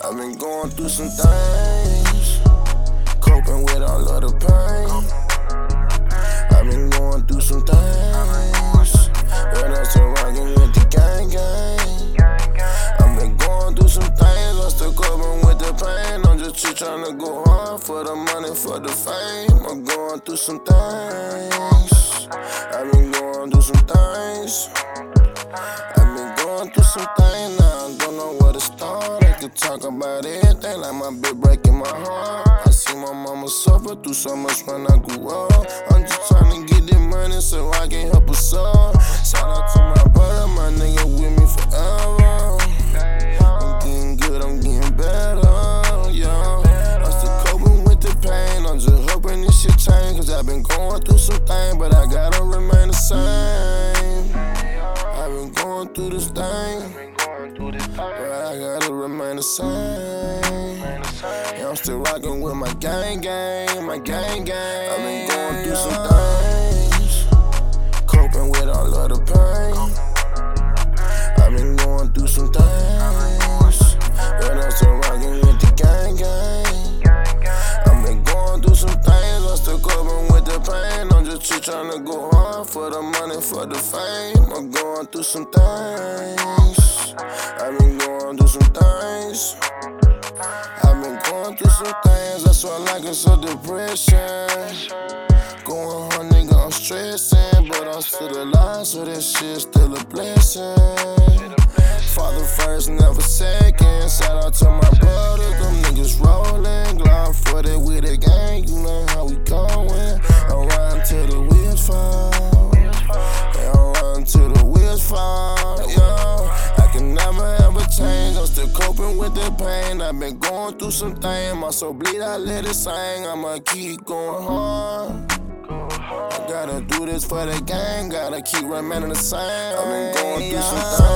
I've been going through some things, coping with all of the pain. For the money, for the fame. I'm going through some things. I've been going through some things. I've been going through some things now, I don't know where to start. I can talk about everything like my bitch breaking my heart. I see my mama suffer through so much when I grew up. I'm just trying to get the money change. I've been going through some things, but I gotta remain the same. I've been going through this thing. But I gotta remain the same. Yeah, I'm still rocking with my gang gang, my gang gang. I've been going through some things, just trying to go hard for the money, for the fame. I'm going through some things. I've been going through some things. I've been going through some things. That's why I like it so depression. Going hard, nigga, I'm stressing, but I'm still alive, so this shit still a blessing. Father first, never second. Shout out to my brothers, with the pain. I've been going through some things. My soul bleed, I let it sing. I'ma keep going hard. I gotta do this for the gang, gotta keep remaining the same. I've been going through some things,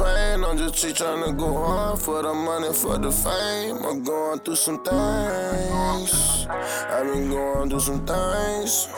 I'm just trying to go hard for the money, for the fame. I'm going through some things. I've been going through some things.